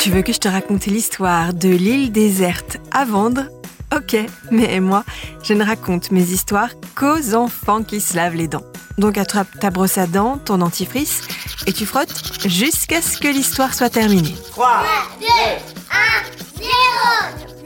Tu veux que je te raconte l'histoire de l'île déserte à vendre? Ok, mais moi, je ne raconte mes histoires qu'aux enfants qui se lavent les dents. Donc attrape ta brosse à dents, ton dentifrice, et tu frottes jusqu'à ce que l'histoire soit terminée. 3, 2, 1, 0,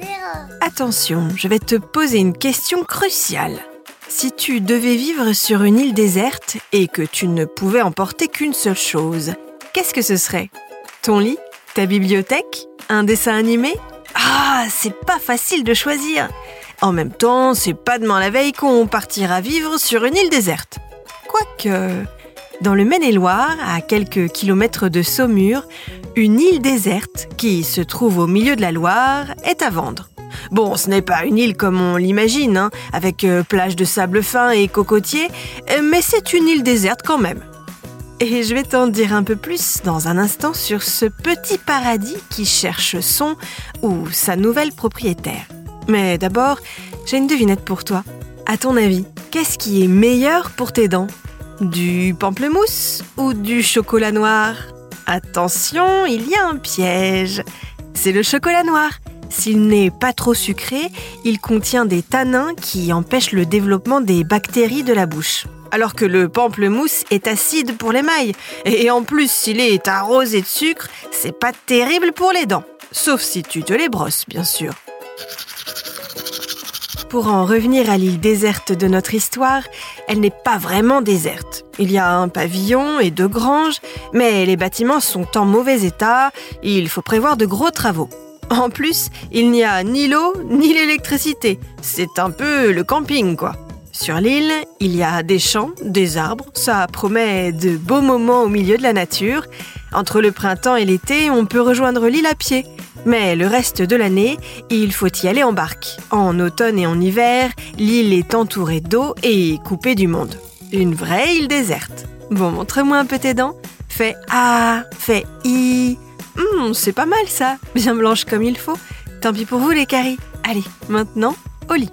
0. Attention, je vais te poser une question cruciale. Si tu devais vivre sur une île déserte et que tu ne pouvais emporter qu'une seule chose, qu'est-ce que ce serait? Ton lit Ta bibliothèque Un dessin animé? Ah, c'est pas facile de choisir. En même temps, c'est pas demain la veille qu'on partira vivre sur une île déserte. Quoique, dans le Maine-et-Loire, à quelques kilomètres de Saumur, une île déserte qui se trouve au milieu de la Loire est à vendre. Bon, ce n'est pas une île comme on l'imagine, hein, avec euh, plage de sable fin et cocotiers, euh, mais c'est une île déserte quand même. Et je vais t'en dire un peu plus dans un instant sur ce petit paradis qui cherche son ou sa nouvelle propriétaire. Mais d'abord, j'ai une devinette pour toi. À ton avis, qu'est-ce qui est meilleur pour tes dents? Du pamplemousse ou du chocolat noir? Attention, il y a un piège. C'est le chocolat noir. S'il n'est pas trop sucré, il contient des tanins qui empêchent le développement des bactéries de la bouche. Alors que le pamplemousse est acide pour l'émail. Et en plus, s'il est arrosé de sucre, c'est pas terrible pour les dents. Sauf si tu te les brosses, bien sûr. Pour en revenir à l'île déserte de notre histoire, elle n'est pas vraiment déserte. Il y a un pavillon et deux granges, mais les bâtiments sont en mauvais état, il faut prévoir de gros travaux. En plus, il n'y a ni l'eau ni l'électricité. C'est un peu le camping, quoi. Sur l'île, il y a des champs, des arbres, ça promet de beaux moments au milieu de la nature. Entre le printemps et l'été, on peut rejoindre l'île à pied. Mais le reste de l'année, il faut y aller en barque. En automne et en hiver, l'île est entourée d'eau et coupée du monde. Une vraie île déserte. Bon, montre-moi un peu tes dents. Fais A, fais I. Hum, c'est pas mal ça, bien blanche comme il faut. Tant pis pour vous les caries. Allez, maintenant, au lit.